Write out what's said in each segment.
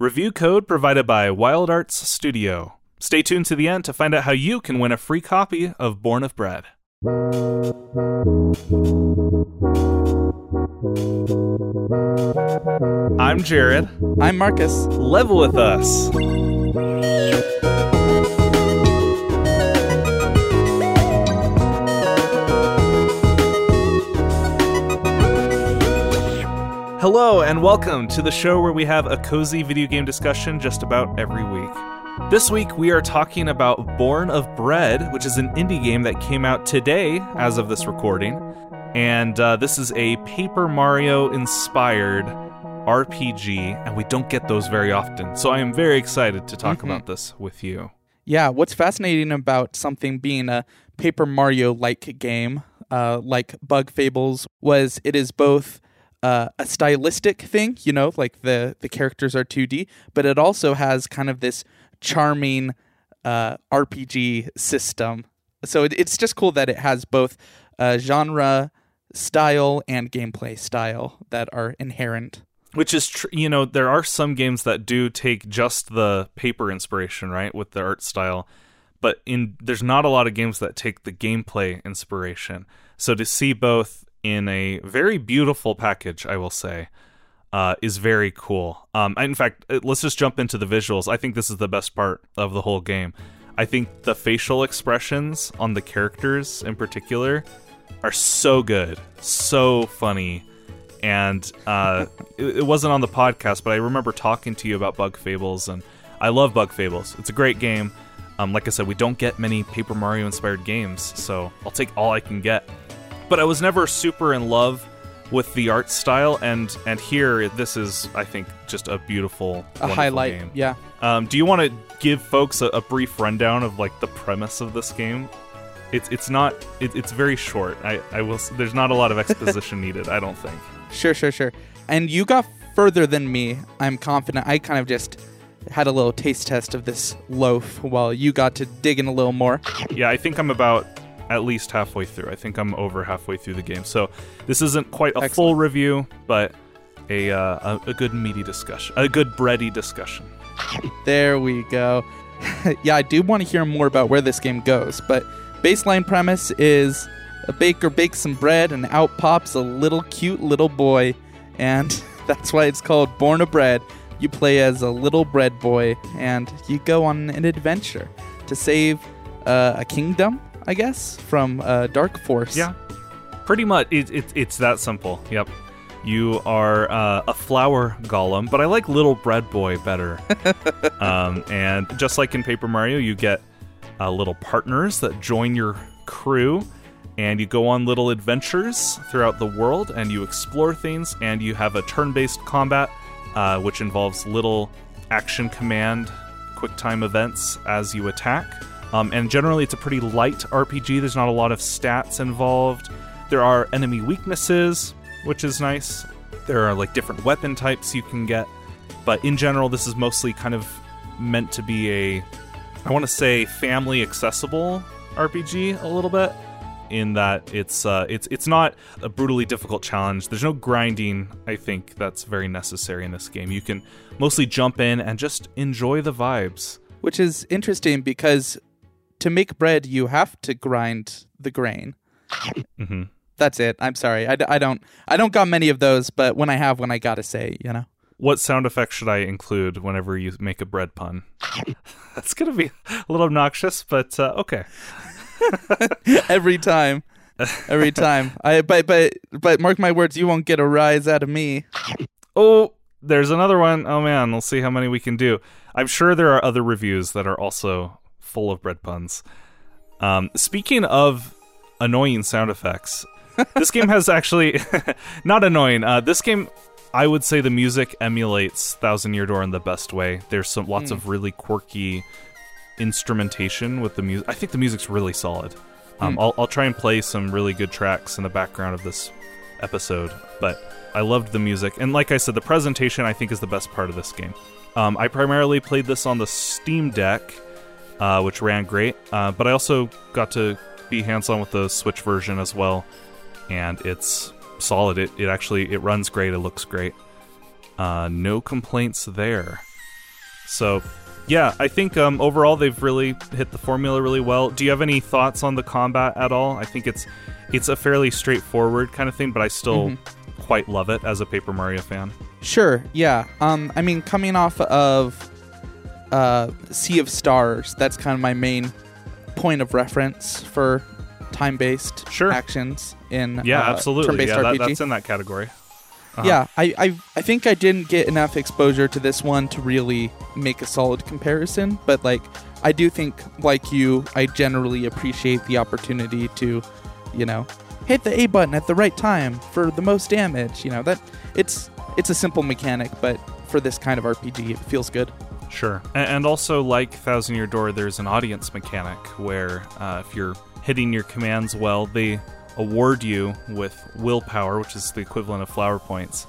Review code provided by Wild Arts Studio. Stay tuned to the end to find out how you can win a free copy of Born of Bread. I'm Jared. I'm Marcus. Level with us. Hello, and welcome to the show where we have a cozy video game discussion just about every week. This week, we are talking about Born of Bread, which is an indie game that came out today as of this recording. And uh, this is a Paper Mario inspired RPG, and we don't get those very often. So I am very excited to talk Mhm. about this with you. Yeah, what's fascinating about something being a Paper Mario like game, uh, like Bug Fables, was it is both uh, a stylistic thing, you know, like the, the characters are 2D, but it also has kind of this charming uh, RPG system. So it, it's just cool that it has both uh, genre style and gameplay style that are inherent. Which is, tr- you know, there are some games that do take just the paper inspiration, right, with the art style, but in there's not a lot of games that take the gameplay inspiration. So to see both in a very beautiful package, I will say, uh, is very cool. Um, in fact, uh, let's just jump into the visuals. I think this is the best part of the whole game. I think the facial expressions on the characters in particular are so good, so funny and uh, it, it wasn't on the podcast, but I remember talking to you about Bug Fables, and I love Bug Fables. It's a great game. Um, like I said, we don't get many Paper Mario inspired games, so I'll take all I can get. But I was never super in love with the art style, and and here this is, I think, just a beautiful, A highlight, game. yeah. Um, do you want to give folks a, a brief rundown of like the premise of this game? It's it's not it, it's very short. I I will. There's not a lot of exposition needed. I don't think. Sure, sure, sure. And you got further than me. I'm confident. I kind of just had a little taste test of this loaf while you got to dig in a little more. Yeah, I think I'm about at least halfway through. I think I'm over halfway through the game. So this isn't quite a full review, but a, uh, a a good meaty discussion, a good bready discussion. There we go. yeah, I do want to hear more about where this game goes, but baseline premise is a baker bakes some bread and out pops a little cute little boy, and that's why it's called Born a Bread. You play as a little bread boy, and you go on an adventure to save uh, a kingdom, I guess, from uh, Dark Force. Yeah, pretty much. It, it, it's that simple. Yep. You are uh, a flour golem, but I like Little Bread Boy better. um, and just like in Paper Mario, you get uh, little partners that join your crew, and you go on little adventures throughout the world, and you explore things, and you have a turn based combat, uh, which involves little action command, quick time events as you attack. Um, and generally, it's a pretty light RPG. There's not a lot of stats involved. There are enemy weaknesses, which is nice. There are like different weapon types you can get. But in general, this is mostly kind of meant to be a, I want to say, family accessible RPG a little bit. In that it's uh, it's it's not a brutally difficult challenge. There's no grinding. I think that's very necessary in this game. You can mostly jump in and just enjoy the vibes. Which is interesting because to make bread, you have to grind the grain. hmm That's it. I'm sorry. I, I don't I don't got many of those, but when I have one, I gotta say, you know. What sound effect should I include whenever you make a bread pun? That's gonna be a little obnoxious, but uh, okay. Every time, every time. I but but but mark my words, you won't get a rise out of me. Oh, there's another one. Oh man, we'll see how many we can do. I'm sure there are other reviews that are also full of bread puns. Um, speaking of annoying sound effects, this game has actually not annoying. Uh, this game, I would say, the music emulates Thousand Year Door in the best way. There's some lots of really quirky instrumentation with the music. I think the music's really solid. Um, I'll, I'll try and play some really good tracks in the background of this episode, but I loved the music. And like I said, the presentation I think is the best part of this game. Um, I primarily played this on the Steam Deck, uh, which ran great, uh, but I also got to be hands on with the Switch version as well, and it's solid. It, it actually it runs great. It looks great. Uh, no complaints there. So, yeah, I think um, overall they've really hit the formula really well. Do you have any thoughts on the combat at all? I think it's it's a fairly straightforward kind of thing, but I still quite love it as a Paper Mario fan. Sure. Yeah. Um. I mean, coming off of uh, Sea of Stars, that's kind of my main point of reference for time-based Sure. actions in Yeah, uh, absolutely. Yeah, that, that's in that category. Uh-huh. Yeah, I, I I think I didn't get enough exposure to this one to really make a solid comparison, but like I do think like you, I generally appreciate the opportunity to, you know, hit the A button at the right time for the most damage. You know, that it's it's a simple mechanic, but for this kind of RPG, it feels good. Sure. And also, like Thousand Year Door, there's an audience mechanic where uh, if you're hitting your commands well, they award you with willpower, which is the equivalent of flower points,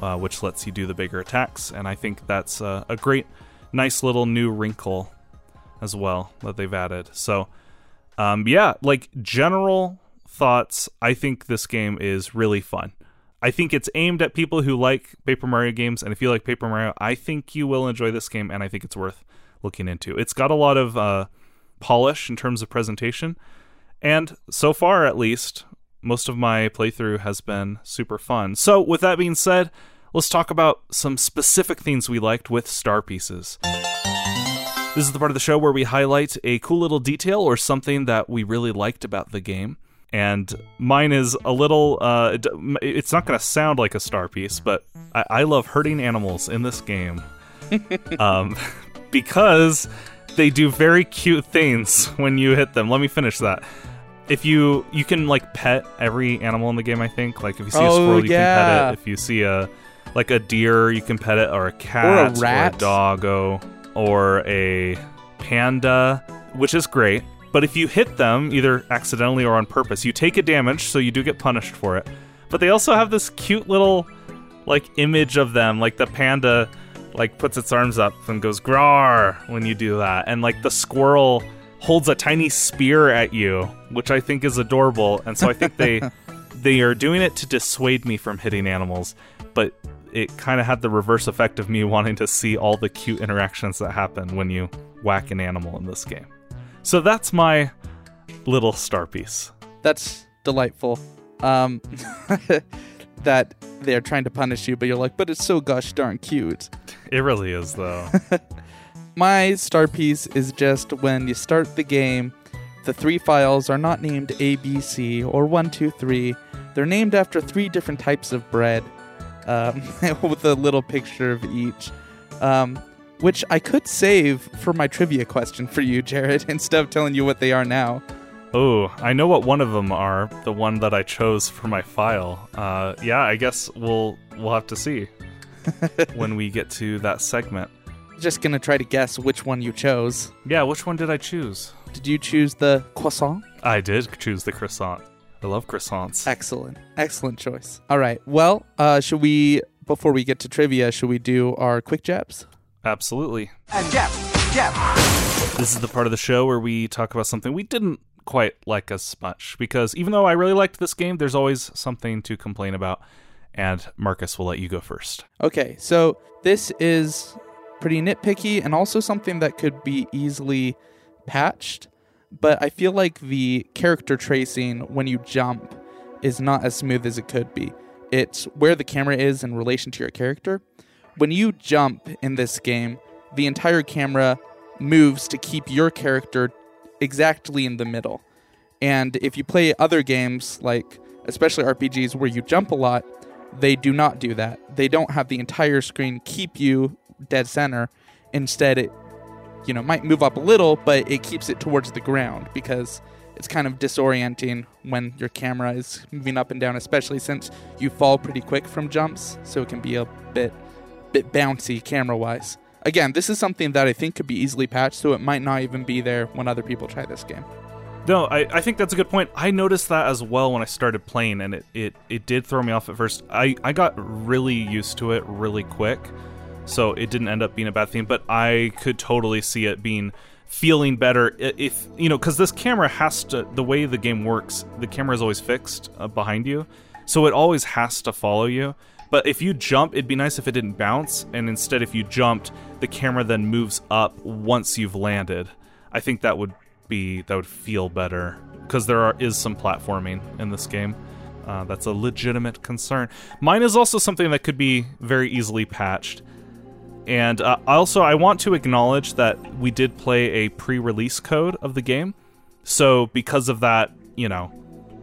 uh, which lets you do the bigger attacks. And I think that's uh, a great, nice little new wrinkle as well that they've added. So, um, yeah, like general thoughts, I think this game is really fun. I think it's aimed at people who like Paper Mario games, and if you like Paper Mario, I think you will enjoy this game, and I think it's worth looking into. It's got a lot of uh, polish in terms of presentation, and so far, at least, most of my playthrough has been super fun. So, with that being said, let's talk about some specific things we liked with star pieces. This is the part of the show where we highlight a cool little detail or something that we really liked about the game. And mine is a little, uh, it's not going to sound like a star piece, but I, I love hurting animals in this game. um, because they do very cute things when you hit them. Let me finish that. If you you can like pet every animal in the game, I think. Like if you see a Oh, squirrel, you yeah. can pet it. If you see a like a deer, you can pet it, or a cat, rat. a doggo, or a panda, which is great. But if you hit them, either accidentally or on purpose, you take a damage, so you do get punished for it. But they also have this cute little like image of them, like the panda like puts its arms up and goes grar when you do that, and like the squirrel holds a tiny spear at you, which I think is adorable. And so I think they they are doing it to dissuade me from hitting animals, but it kind of had the reverse effect of me wanting to see all the cute interactions that happen when you whack an animal in this game. So that's my little star piece. That's delightful. Um, that they're trying to punish you, but you're like, but it's so gosh darn cute. It really is though. My star piece is just when you start the game, the three files are not named A, B, C or one, two, three. They're named after three different types of bread, um, with a little picture of each. Um, which I could save for my trivia question for you, Jared, instead of telling you what they are now. Oh, I know what one of them are. The one that I chose for my file. Uh, yeah, I guess we'll we'll have to see when we get to that segment. Just gonna try to guess which one you chose. Yeah, which one did I choose? Did you choose the croissant? I did choose the croissant. I love croissants. Excellent. Excellent choice. All right. Well, uh, should we, before we get to trivia, should we do our quick jabs? Absolutely. And jab, jab. This is the part of the show where we talk about something we didn't quite like as much because even though I really liked this game, there's always something to complain about. And Marcus will let you go first. Okay. So this is pretty nitpicky and also something that could be easily patched. But I feel like the character tracing when you jump is not as smooth as it could be. It's where the camera is in relation to your character. When you jump in this game, the entire camera moves to keep your character exactly in the middle. And if you play other games, like especially RPGs where you jump a lot, they do not do that. They don't have the entire screen keep you dead center. Instead, it you know might move up a little, but it keeps it towards the ground because it's kind of disorienting when your camera is moving up and down, especially since you fall pretty quick from jumps, so it can be a bit bit bouncy camera wise. Again, this is something that I think could be easily patched, so it might not even be there when other people try this game. No, I, I think that's a good point. I noticed that as well when I started playing, and it, it, it did throw me off at first. I, I got really used to it really quick, so it didn't end up being a bad thing, but I could totally see it being feeling better if, you know, because this camera has to, the way the game works, the camera is always fixed uh, behind you, so it always has to follow you. But if you jump, it'd be nice if it didn't bounce, and instead, if you jumped, the camera then moves up once you've landed. I think that would be that would feel better because there are, is some platforming in this game. Uh, that's a legitimate concern. Mine is also something that could be very easily patched. And uh, also, I want to acknowledge that we did play a pre-release code of the game, so because of that, you know,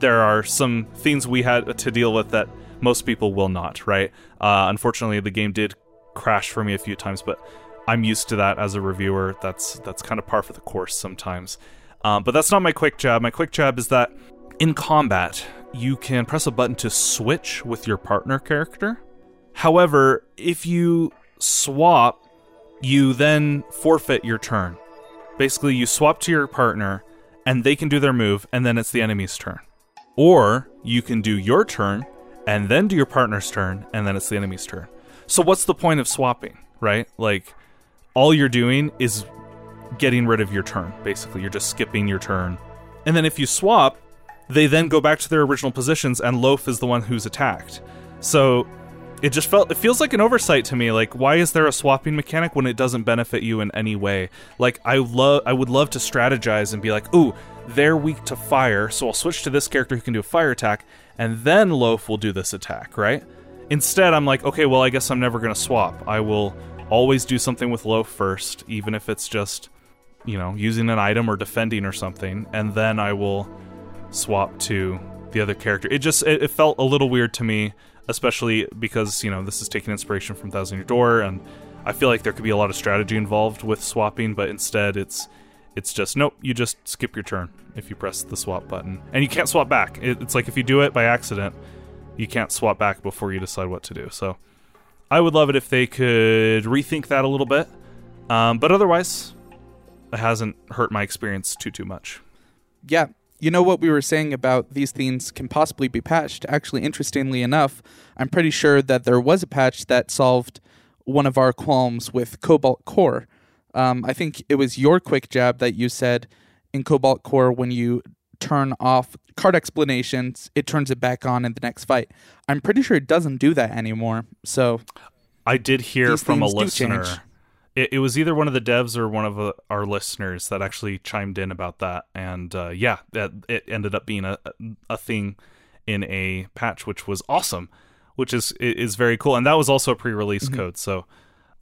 there are some things we had to deal with that most people will not. Right? Uh, unfortunately, the game did crash for me a few times, but I'm used to that as a reviewer. That's that's kind of par for the course sometimes. Um, but that's not my quick jab. My quick jab is that in combat, you can press a button to switch with your partner character. However, if you swap, you then forfeit your turn. Basically, you swap to your partner, and they can do their move, and then it's the enemy's turn. Or you can do your turn, and then do your partner's turn, and then it's the enemy's turn. So, what's the point of swapping, right? Like, all you're doing is getting rid of your turn, basically. You're just skipping your turn. And then if you swap, they then go back to their original positions, and Loaf is the one who's attacked. So it just felt it feels like an oversight to me like why is there a swapping mechanic when it doesn't benefit you in any way like i love i would love to strategize and be like ooh they're weak to fire so i'll switch to this character who can do a fire attack and then loaf will do this attack right? Instead i'm like okay well i guess i'm never going to swap. I will always do something with loaf first even if it's just you know using an item or defending or something and then i will swap to the other character. It just it, it felt a little weird to me especially because you know this is taking inspiration from Thousand Year Door, and I feel like there could be a lot of strategy involved with swapping, but instead it's it's just nope. You just skip your turn if you press the swap button, and you can't swap back. It's like if you do it by accident, you can't swap back before you decide what to do. So I would love it if they could rethink that a little bit, um, but otherwise, it hasn't hurt my experience too too much. Yeah, you know what we were saying about these things can possibly be patched. Actually, interestingly enough, I'm pretty sure that there was a patch that solved one of our qualms with Cobalt Core. Um, I think it was your quick jab that you said in Cobalt Core when you turn off card explanations, it turns it back on in the next fight. I'm pretty sure it doesn't do that anymore. So I did hear from a listener it, it, was either one of the devs or one of uh, our listeners that actually chimed in about that, and uh, yeah, that it ended up being a a thing in a patch, which was awesome, which is is very cool, and that was also a pre-release mm-hmm. code, so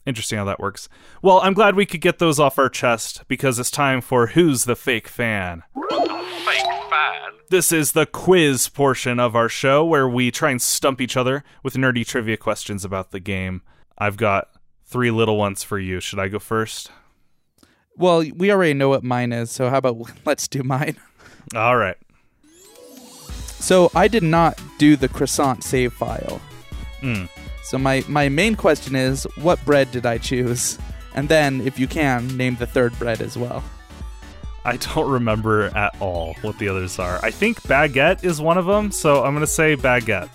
interesting how that works. Well, I'm glad we could get those off our chest because it's time for who's the fake fan. Fake fan. This is the quiz portion of our show where we try and stump each other with nerdy trivia questions about the game. I've got three little ones for you. Should I go first? Well, we already know what mine is, so how about let's do mine? All right. So I did not do the croissant save file. Mm. So my, my main question is, what bread did I choose? And then, if you can, name the third bread as well. I don't remember at all what the others are. I think baguette is one of them, so I'm going to say baguette.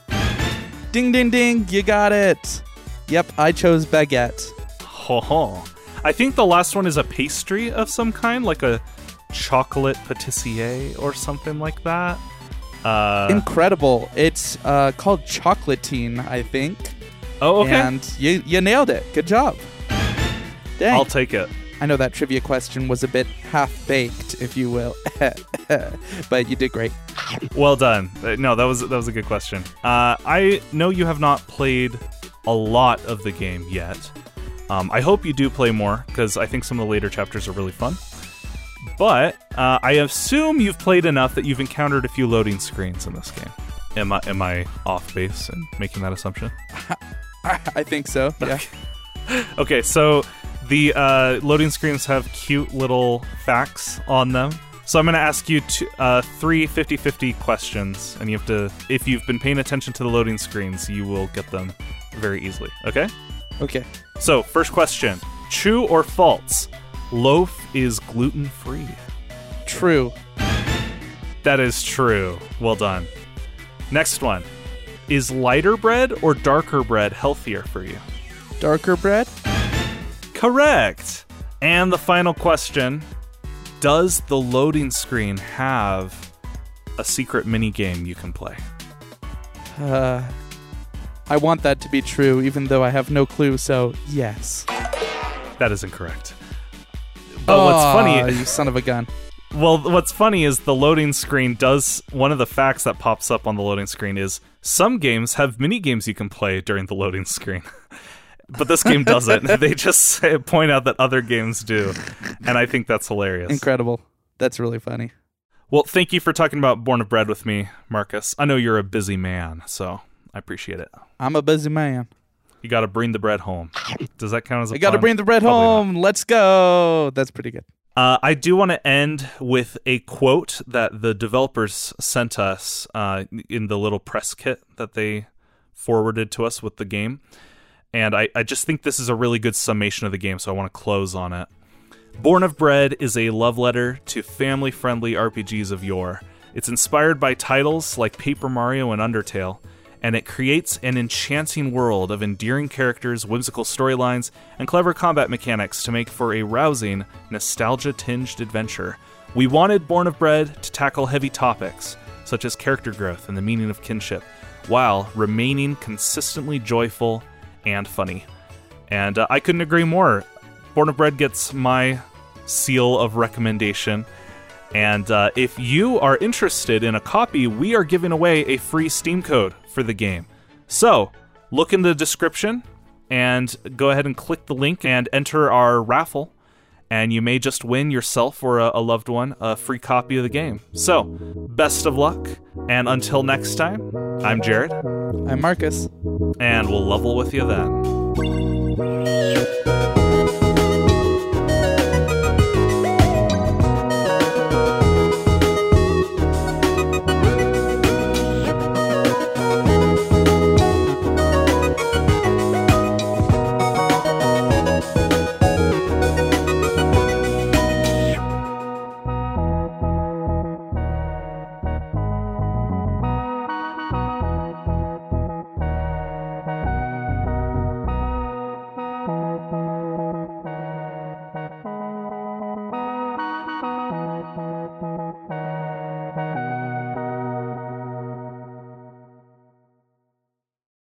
Ding, ding, ding, you got it. Yep, I chose baguette. Ho ho. I think the last one is a pastry of some kind, like a chocolate patissier or something like that. Uh, Incredible. It's uh, called chocolatine, I think. Oh, okay. And you, you nailed it. Good job. Dang. I'll take it. I know that trivia question was a bit half baked, if you will, but you did great. Well done. Uh, no, that was that was a good question. Uh, I know you have not played a lot of the game yet. Um, I hope you do play more because I think some of the later chapters are really fun. But uh, I assume you've played enough that you've encountered a few loading screens in this game. Am I am I off base in making that assumption? I think so. Yeah. Okay, so the uh, loading screens have cute little facts on them. So I'm going to ask you two, uh, three 50-50 questions, and you have to, if you've been paying attention to the loading screens, you will get them very easily. Okay? Okay. So, first question True or false? Loaf is gluten free. True. That is true. Well done. Next one. Is lighter bread or darker bread healthier for you? Darker bread? Correct. And the final question Does the loading screen have a secret mini game you can play? Uh, I want that to be true, even though I have no clue. So yes. That is incorrect. But what's funny, you son of a gun. well, what's funny is the loading screen does one of the facts that pops up on the loading screen is some games have mini games you can play during the loading screen. but this game doesn't. they just say, point out that other games do, and I think that's hilarious. Incredible. That's really funny. Well, thank you for talking about Born of Bread with me, Marcus. I know you're a busy man, so I appreciate it. I'm a busy man. You got to bring the bread home. Does that count as a I got to bring the bread Probably not. home. Let's go. That's pretty good. Uh, I do want to end with a quote that the developers sent us uh, in the little press kit that they forwarded to us with the game. And I, I just think this is a really good summation of the game, so I want to close on it. Born of Bread is a love letter to family friendly RPGs of yore. It's inspired by titles like Paper Mario and Undertale, and it creates an enchanting world of endearing characters, whimsical storylines, and clever combat mechanics to make for a rousing, nostalgia tinged adventure. We wanted Born of Bread to tackle heavy topics, such as character growth and the meaning of kinship, while remaining consistently joyful and funny. And uh, I couldn't agree more. Born of Bread gets my seal of recommendation. And uh, if you are interested in a copy, we are giving away a free Steam code for the game. So look in the description and go ahead and click the link and enter our raffle. And you may just win yourself or a, a loved one a free copy of the game. So, best of luck. And until next time, I'm Jared, I'm Marcus. and we'll level with you then.